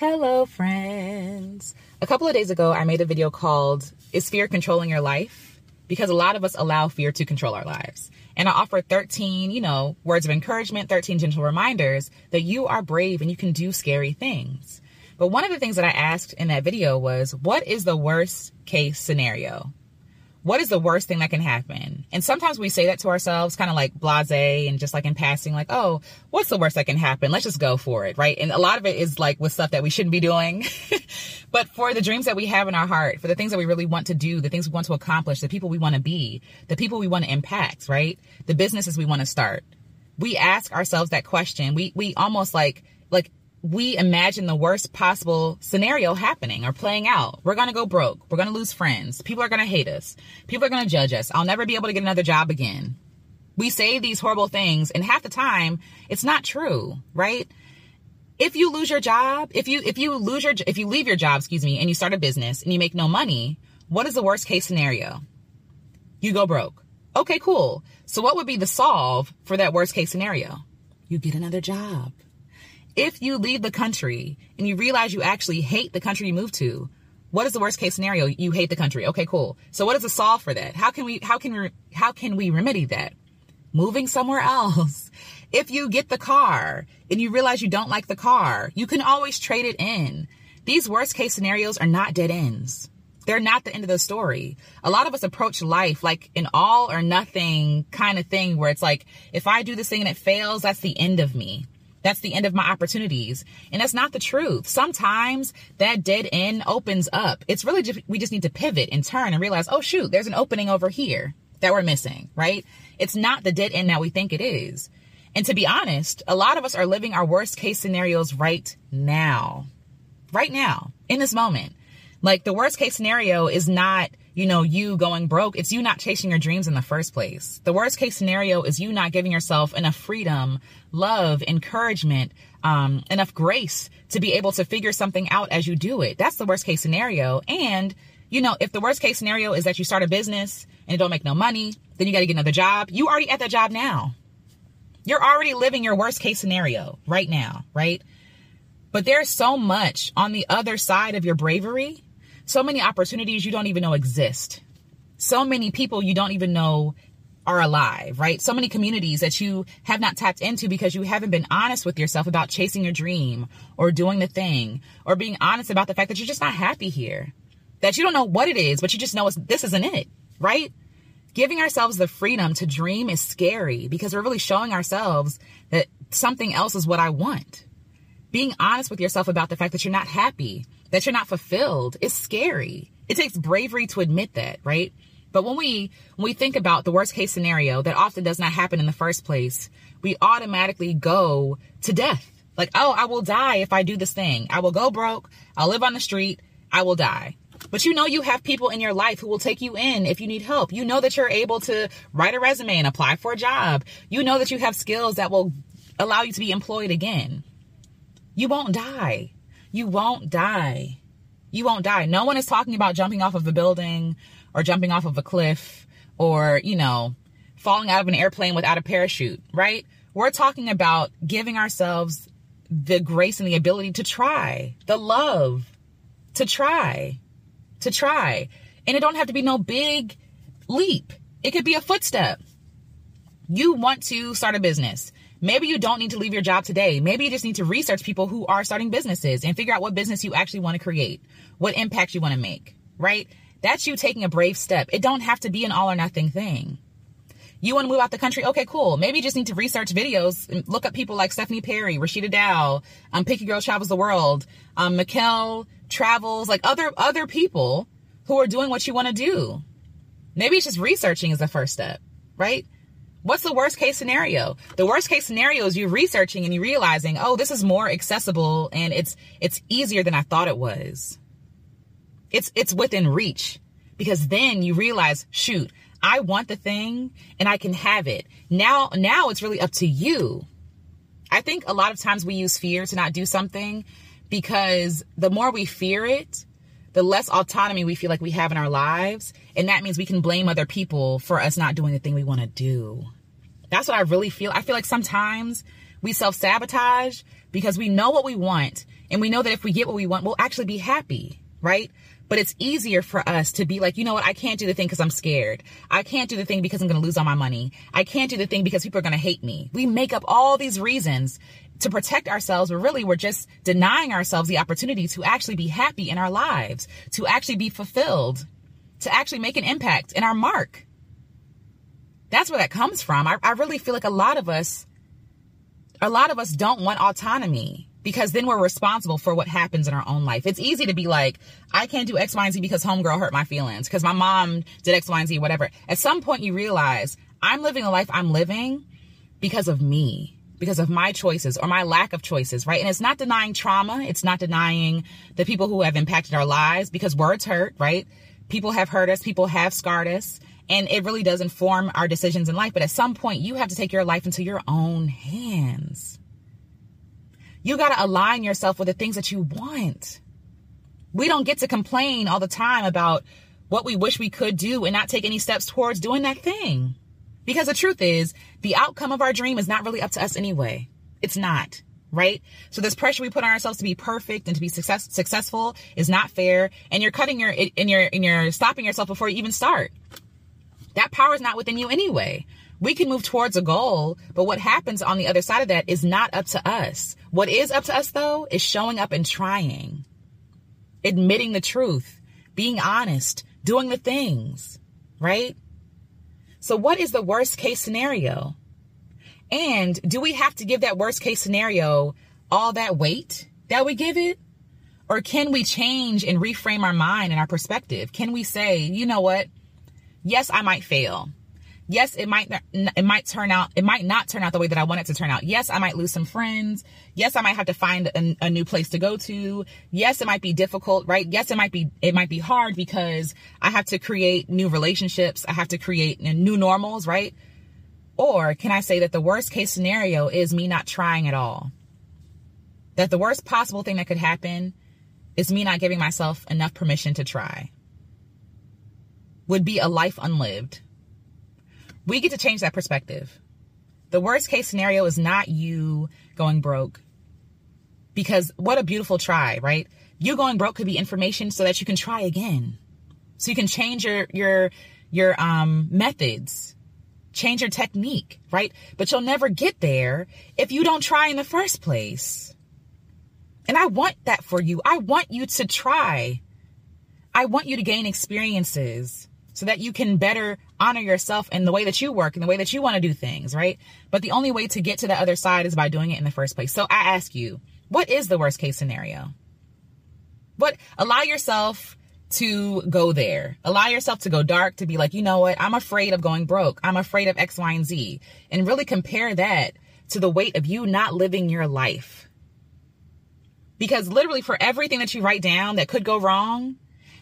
Hello, friends. A couple of days ago, I made a video called Is Fear Controlling Your Life? Because a lot of us allow fear to control our lives. And I offered 13, you know, words of encouragement, 13 gentle reminders that you are brave and you can do scary things. But one of the things that I asked in that video was, What is the worst case scenario? What is the worst thing that can happen? And sometimes we say that to ourselves, kind of like blase and just like in passing, like, oh, what's the worst that can happen? Let's just go for it, right? And a lot of it is like with stuff that we shouldn't be doing. but for the dreams that we have in our heart, for the things that we really want to do, the things we want to accomplish, the people we want to be, the people we want to impact, right? The businesses we want to start. We ask ourselves that question. We, we almost like, like we imagine the worst possible scenario happening or playing out. We're going to go broke. We're going to lose friends. People are going to hate us. People are going to judge us. I'll never be able to get another job again. We say these horrible things and half the time it's not true, right? If you lose your job, if you if you lose your if you leave your job, excuse me, and you start a business and you make no money, what is the worst case scenario? You go broke. Okay, cool. So what would be the solve for that worst case scenario? You get another job if you leave the country and you realize you actually hate the country you moved to, what is the worst case scenario? You hate the country. Okay, cool. So what is the solve for that? How can we how can we how can we remedy that? Moving somewhere else. If you get the car and you realize you don't like the car, you can always trade it in. These worst case scenarios are not dead ends. They're not the end of the story. A lot of us approach life like an all or nothing kind of thing where it's like, if I do this thing and it fails, that's the end of me. That's the end of my opportunities. And that's not the truth. Sometimes that dead end opens up. It's really just, we just need to pivot and turn and realize, oh shoot, there's an opening over here that we're missing, right? It's not the dead end that we think it is. And to be honest, a lot of us are living our worst case scenarios right now. Right now, in this moment. Like the worst case scenario is not you know, you going broke. It's you not chasing your dreams in the first place. The worst case scenario is you not giving yourself enough freedom, love, encouragement, um, enough grace to be able to figure something out as you do it. That's the worst case scenario. And, you know, if the worst case scenario is that you start a business and it don't make no money, then you got to get another job. You already at that job now. You're already living your worst case scenario right now, right? But there's so much on the other side of your bravery so many opportunities you don't even know exist. So many people you don't even know are alive, right? So many communities that you have not tapped into because you haven't been honest with yourself about chasing your dream or doing the thing or being honest about the fact that you're just not happy here. That you don't know what it is, but you just know it's, this isn't it, right? Giving ourselves the freedom to dream is scary because we're really showing ourselves that something else is what I want. Being honest with yourself about the fact that you're not happy that you're not fulfilled is scary. It takes bravery to admit that, right? But when we when we think about the worst case scenario that often does not happen in the first place, we automatically go to death. Like, oh, I will die if I do this thing. I will go broke. I'll live on the street. I will die. But you know you have people in your life who will take you in if you need help. You know that you're able to write a resume and apply for a job. You know that you have skills that will allow you to be employed again. You won't die you won't die. You won't die. No one is talking about jumping off of a building or jumping off of a cliff or, you know, falling out of an airplane without a parachute, right? We're talking about giving ourselves the grace and the ability to try, the love to try, to try. And it don't have to be no big leap. It could be a footstep. You want to start a business. Maybe you don't need to leave your job today. Maybe you just need to research people who are starting businesses and figure out what business you actually want to create, what impact you want to make, right? That's you taking a brave step. It don't have to be an all or nothing thing. You want to move out the country? Okay, cool. Maybe you just need to research videos and look up people like Stephanie Perry, Rashida Dow, um, Picky Girl Travels the World, um, Mikkel Travels, like other, other people who are doing what you want to do. Maybe it's just researching is the first step, right? What's the worst case scenario? The worst case scenario is you researching and you realizing, oh, this is more accessible and it's it's easier than I thought it was. It's it's within reach. Because then you realize, shoot, I want the thing and I can have it. Now now it's really up to you. I think a lot of times we use fear to not do something because the more we fear it, the less autonomy we feel like we have in our lives. And that means we can blame other people for us not doing the thing we want to do. That's what I really feel. I feel like sometimes we self sabotage because we know what we want And we know that if we get what we want, we'll actually be happy, right? But it's easier for us to be like, you know what? I can't do the thing because I'm scared. I can't do the thing because I'm going to lose all my money. I can't do the thing because people are going to hate me. We make up all these reasons to protect ourselves, but really we're just denying ourselves the opportunity to actually be happy in our lives, to actually be fulfilled, to actually make an impact in our mark. That's where that comes from. I, I really feel like a lot of us, a lot of us don't want autonomy because then we're responsible for what happens in our own life. It's easy to be like, I can't do X, Y, and Z because homegirl hurt my feelings, because my mom did X, Y, and Z, whatever. At some point, you realize I'm living the life I'm living because of me, because of my choices or my lack of choices, right? And it's not denying trauma. It's not denying the people who have impacted our lives because words hurt, right? People have hurt us, people have scarred us, and it really does inform our decisions in life. But at some point, you have to take your life into your own hands. You got to align yourself with the things that you want. We don't get to complain all the time about what we wish we could do and not take any steps towards doing that thing. Because the truth is, the outcome of our dream is not really up to us anyway. It's not, right? So this pressure we put on ourselves to be perfect and to be success, successful is not fair. And you're cutting your, and you're, and you're stopping yourself before you even start. That power is not within you anyway. We can move towards a goal, but what happens on the other side of that is not up to us. What is up to us though is showing up and trying, admitting the truth, being honest, doing the things, right? So what is the worst case scenario? And do we have to give that worst case scenario all that weight that we give it? Or can we change and reframe our mind and our perspective? Can we say, you know what? Yes, I might fail yes, it might it might turn out it might not turn out the way that I want it to turn out. Yes, I might lose some friends. Yes, I might have to find a, a, new place to go to. Yes, it might be difficult, right? Yes, it might be it might be hard because I have to create new relationships. I have to create new normals, right? Or can I say that the worst case scenario is me not trying at all? That the worst possible thing that could happen is me not giving myself enough permission to try. Would be a life unlived we get to change that perspective. The worst case scenario is not you going broke. Because what a beautiful try, right? You going broke could be information so that you can try again. So you can change your your your um methods, change your technique, right? But you'll never get there if you don't try in the first place. And I want that for you. I want you to try. I want you to gain experiences so that you can better honor yourself in the way that you work and the way that you want to do things, right? But the only way to get to the other side is by doing it in the first place. So I ask you, what is the worst case scenario? What allow yourself to go there. Allow yourself to go dark to be like, you know what? I'm afraid of going broke. I'm afraid of X, Y, and Z. And really compare that to the weight of you not living your life. Because literally for everything that you write down that could go wrong,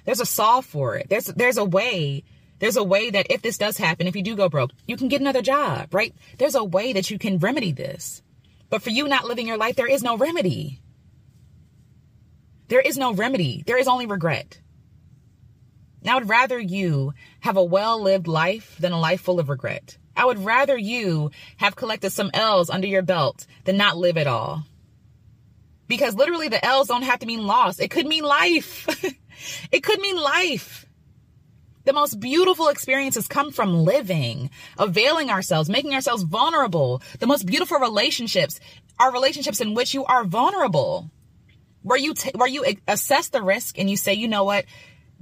there's a solve for it. There's there's a way. There's a way that if this does happen, if you do go broke, you can get another job, right? There's a way that you can remedy this. But for you not living your life, there is no remedy. There is no remedy. There is only regret. Now, I would rather you have a well lived life than a life full of regret. I would rather you have collected some L's under your belt than not live at all. Because literally, the L's don't have to mean loss, it could mean life. It could mean life. The most beautiful experiences come from living, availing ourselves, making ourselves vulnerable. The most beautiful relationships are relationships in which you are vulnerable. Where you t- where you assess the risk and you say, "You know what?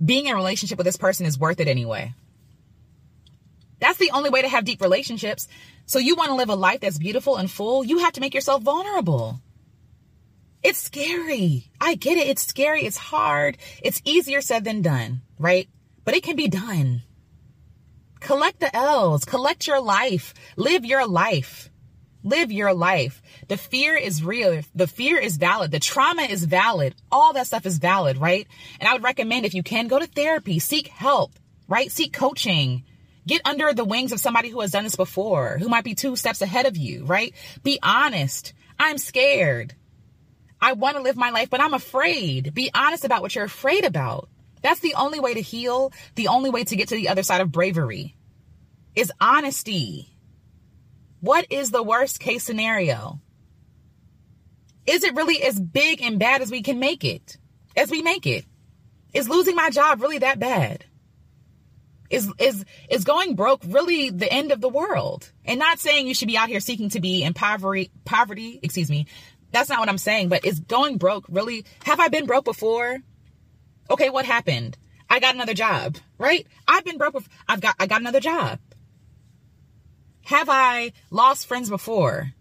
Being in a relationship with this person is worth it anyway." That's the only way to have deep relationships. So you want to live a life that's beautiful and full, you have to make yourself vulnerable. It's scary. I get it. It's scary. It's hard. It's easier said than done, right? But it can be done. Collect the L's, collect your life, live your life. Live your life. The fear is real. The fear is valid. The trauma is valid. All that stuff is valid, right? And I would recommend if you can go to therapy, seek help, right? Seek coaching. Get under the wings of somebody who has done this before, who might be two steps ahead of you, right? Be honest. I'm scared. I want to live my life, but I'm afraid. Be honest about what you're afraid about. That's the only way to heal, the only way to get to the other side of bravery is honesty. What is the worst case scenario? Is it really as big and bad as we can make it? As we make it? Is losing my job really that bad? Is is is going broke really the end of the world? And not saying you should be out here seeking to be in poverty poverty, excuse me. That's not what I'm saying, but is going broke really have I been broke before? Okay, what happened? I got another job, right? I've been broke before. I've got I got another job. Have I lost friends before?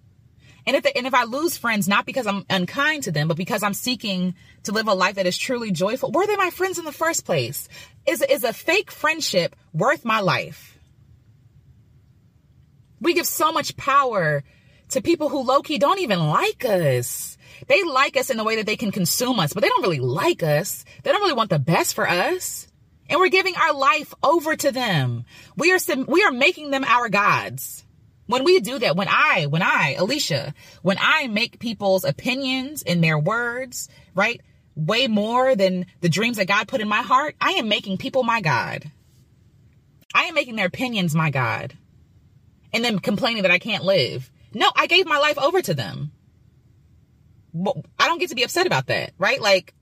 And if, the, and if I lose friends, not because I'm unkind to them, but because I'm seeking to live a life that is truly joyful, were they my friends in the first place? Is, is a fake friendship worth my life? We give so much power to people who low key don't even like us. They like us in the way that they can consume us, but they don't really like us. They don't really want the best for us. And we're giving our life over to them. We are, we are making them our gods. When we do that, when I, when I, Alecia, when I make people's opinions and their words, right, way more than the dreams that God put in my heart, I am making people my God. I am making their opinions my God. And then complaining that I can't live. No, I gave my life over to them. I don't get to be upset about that, right? Like,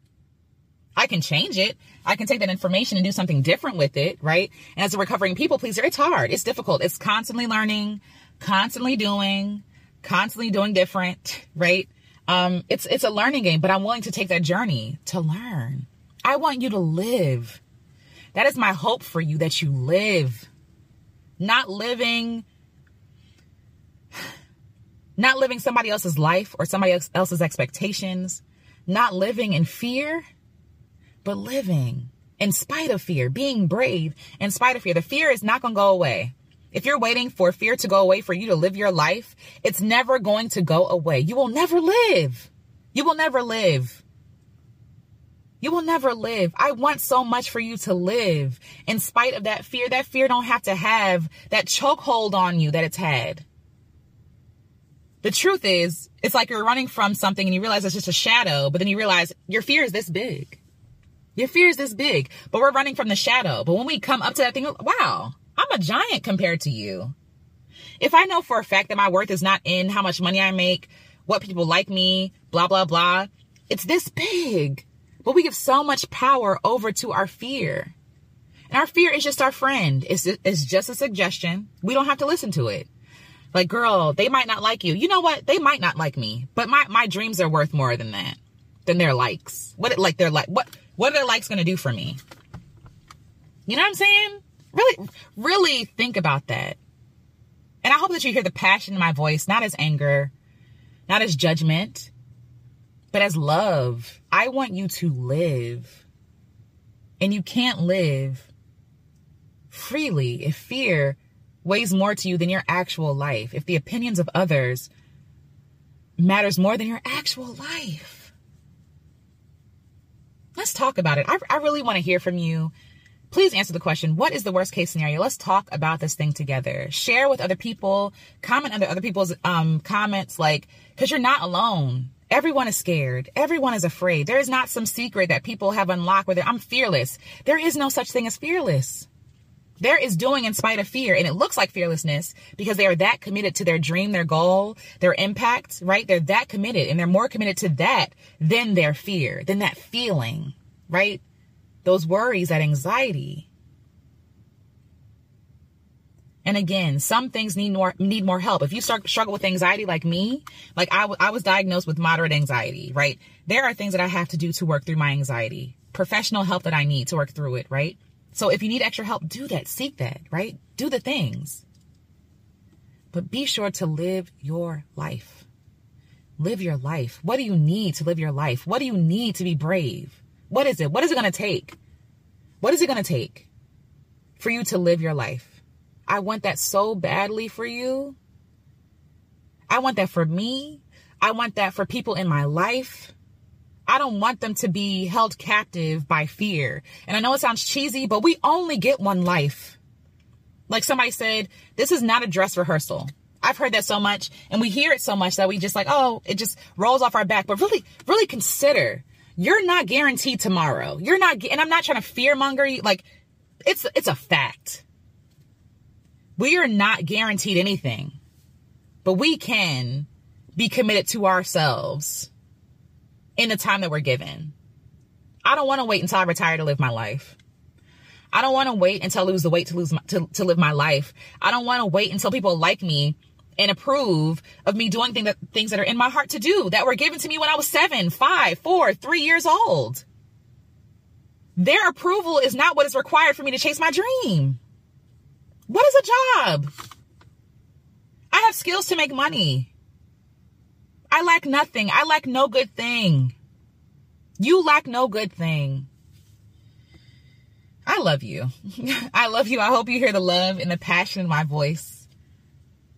I can change it. I can take that information and do something different with it, right? And as a recovering people pleaser, it's hard. It's difficult. It's constantly learning constantly doing, constantly doing different, right? Um, it's, it's a learning game, but I'm willing to take that journey to learn. I want you to live. That is my hope for you that you live. Not living, not living somebody else's life or somebody else's expectations. Not living in fear, but living in spite of fear, being brave in spite of fear. The fear is not going to go away. If you're waiting for fear to go away for you to live your life, it's never going to go away. You will never live. You will never live. You will never live. I want so much for you to live in spite of that fear. That fear don't have to have that chokehold on you that it's had. The truth is, it's like you're running from something and you realize it's just a shadow, but then you realize your fear is this big. Your fear is this big, but we're running from the shadow. But when we come up to that thing, wow, I'm a giant compared to you. If I know for a fact that my worth is not in how much money I make, what people like me, blah, blah, blah, it's this big. But we give so much power over to our fear. And our fear is just our friend. It's, it's just a suggestion. We don't have to listen to it. Like, girl, they might not like you. You know what? They might not like me, but my, my dreams are worth more than that, than their likes. What, like, their like, what, what are their likes going to do for me? You know what I'm saying? Really, really think about that. And I hope that you hear the passion in my voice, not as anger, not as judgment, but as love. I want you to live. And you can't live freely if fear weighs more to you than your actual life, if the opinions of others matters more than your actual life. Let's talk about it. I, I really want to hear from you. Please answer the question what is the worst case scenario? Let's talk about this thing together. Share with other people comment under other people's um, comments like because you're not alone. Everyone is scared. Everyone is afraid. There is not some secret that people have unlocked where i'm fearless. There is no such thing as fearless there is doing in spite of fear and it looks like fearlessness because they are that committed to their dream their goal their impact right they're that committed and they're more committed to that than their fear than that feeling right those worries, that anxiety. And again, some things need more need more help. If you start struggle with anxiety like me, like I, w- I was diagnosed with moderate anxiety, right? There are things that I have to do to work through my anxiety. Professional help that I need to work through it, right? So if you need extra help, do that. Seek that, right? Do the things. But be sure to live your life. Live your life. What do you need to live your life? What do you need to be brave? What is it? What is it going to take? What is it going to take for you to live your life? I want that so badly for you. I want that for me. I want that for people in my life. I don't want them to be held captive by fear. And I know it sounds cheesy, but we only get one life. Like somebody said, this is not a dress rehearsal. I've heard that so much and we hear it so much that we just like, oh, it just rolls off our back. But really, really consider you're not guaranteed tomorrow. You're not, and I'm not trying to fear monger you. Like, it's, it's a fact. We are not guaranteed anything, but we can be committed to ourselves in the time that we're given. I don't want to wait until I retire to live my life. I don't want to wait until I lose the weight to lose my, to, to live my life. I don't want to wait until people like me and approve of me doing thing that, things that are in my heart to do that were given to me when I was seven, five, four, three years old. Their approval is not what is required for me to chase my dream. What is a job? I have skills to make money. I lack nothing. I lack no good thing. You lack no good thing. I love you. I love you. I hope you hear the love and the passion in my voice.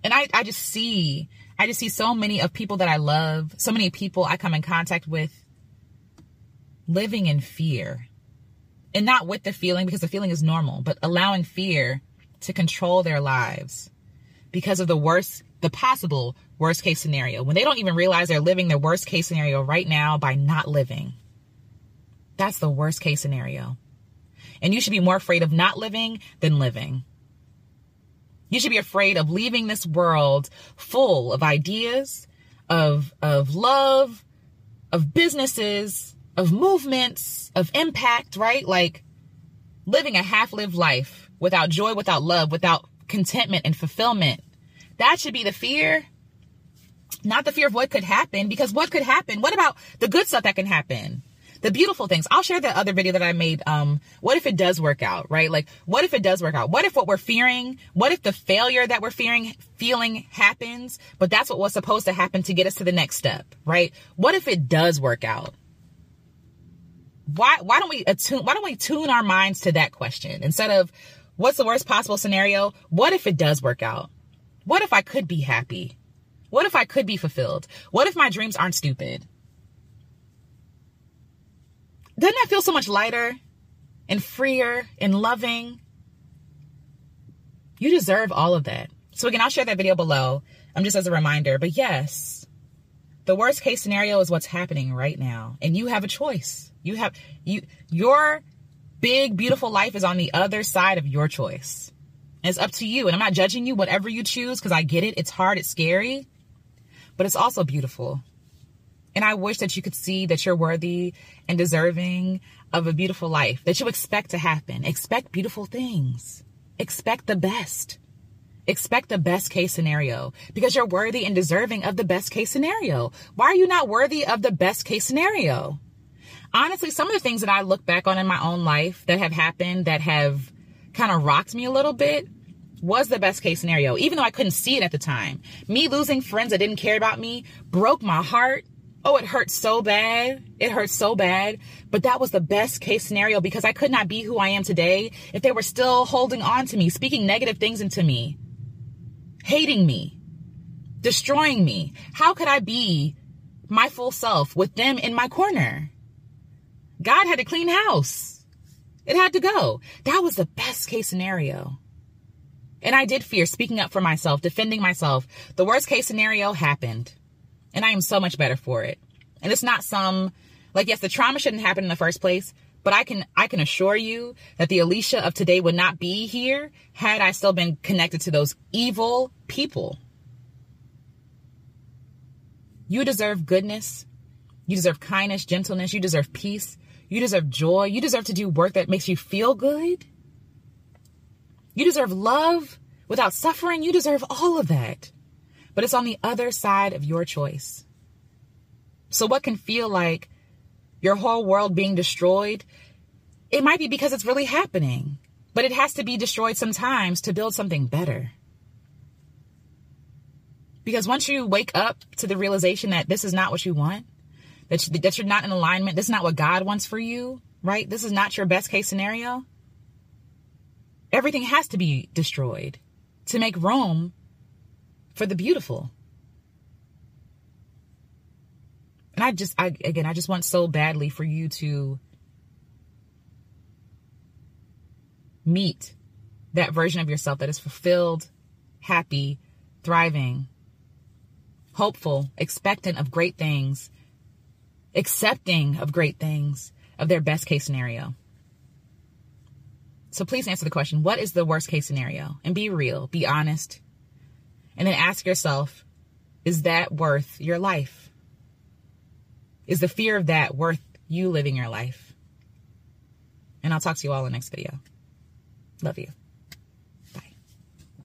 And I, I just see, I just see so many of people that I love, so many people I come in contact with living in fear. And not with the feeling because the feeling is normal, but allowing fear to control their lives because of the worst, the possible worst case scenario. When they don't even realize they're living their worst case scenario right now by not living. That's the worst case scenario. And you should be more afraid of not living than living. You should be afraid of leaving this world full of ideas, of, of love, of businesses, of movements, of impact, right? Like living a half lived life without joy, without love, without contentment and fulfillment. That should be the fear. Not the fear of what could happen, because what could happen? What about the good stuff that can happen? the beautiful things. I'll share the other video that I made. Um, what if it does work out, right? Like, what if it does work out? What if what we're fearing, what if the failure that we're fearing, feeling happens, but that's what was supposed to happen to get us to the next step, right? What if it does work out? Why, why don't we attune, why don't we tune our minds to that question instead of what's the worst possible scenario? What if it does work out? What if I could be happy? What if I could be fulfilled? What if my dreams aren't stupid? Doesn't that feel so much lighter and freer and loving? You deserve all of that. So again, I'll share that video below. I'm um, just as a reminder. But yes, the worst case scenario is what's happening right now. And you have a choice. You have you your big, beautiful life is on the other side of your choice. And it's up to you. And I'm not judging you, whatever you choose, because I get it. It's hard, it's scary, but it's also beautiful. And I wish that you could see that you're worthy and deserving of a beautiful life that you expect to happen. Expect beautiful things. Expect the best. Expect the best case scenario because you're worthy and deserving of the best case scenario. Why are you not worthy of the best case scenario? Honestly, some of the things that I look back on in my own life that have happened that have kind of rocked me a little bit was the best case scenario, even though I couldn't see it at the time. Me losing friends that didn't care about me broke my heart Oh, it hurt so bad. It hurt so bad. But that was the best case scenario because I could not be who I am today if they were still holding on to me, speaking negative things into me, hating me, destroying me. How could I be my full self with them in my corner? God had to clean house. It had to go. That was the best case scenario. And I did fear speaking up for myself, defending myself. The worst case scenario happened. And I am so much better for it. And it's not some, like, yes, the trauma shouldn't happen in the first place, but I can, I can assure you that the Alecia of today would not be here had I still been connected to those evil people. You deserve goodness. You deserve kindness, gentleness. You deserve peace. You deserve joy. You deserve to do work that makes you feel good. You deserve love without suffering. You deserve all of that but it's on the other side of your choice. So, what can feel like your whole world being destroyed, it might be because it's really happening, but it has to be destroyed sometimes to build something better. Because once you wake up to the realization that this is not what you want, that, you, that you're not in alignment, this is not what God wants for you, right? This is not your best case scenario. Everything has to be destroyed to make room for the beautiful. And I just, I, again, I just want so badly for you to meet that version of yourself that is fulfilled, happy, thriving, hopeful, expectant of great things, accepting of great things, of their best case scenario. So please answer the question what is the worst case scenario? And be real, be honest, and then ask yourself, is that worth your life? Is the fear of that worth you living your life? And I'll talk to you all in the next video. Love you.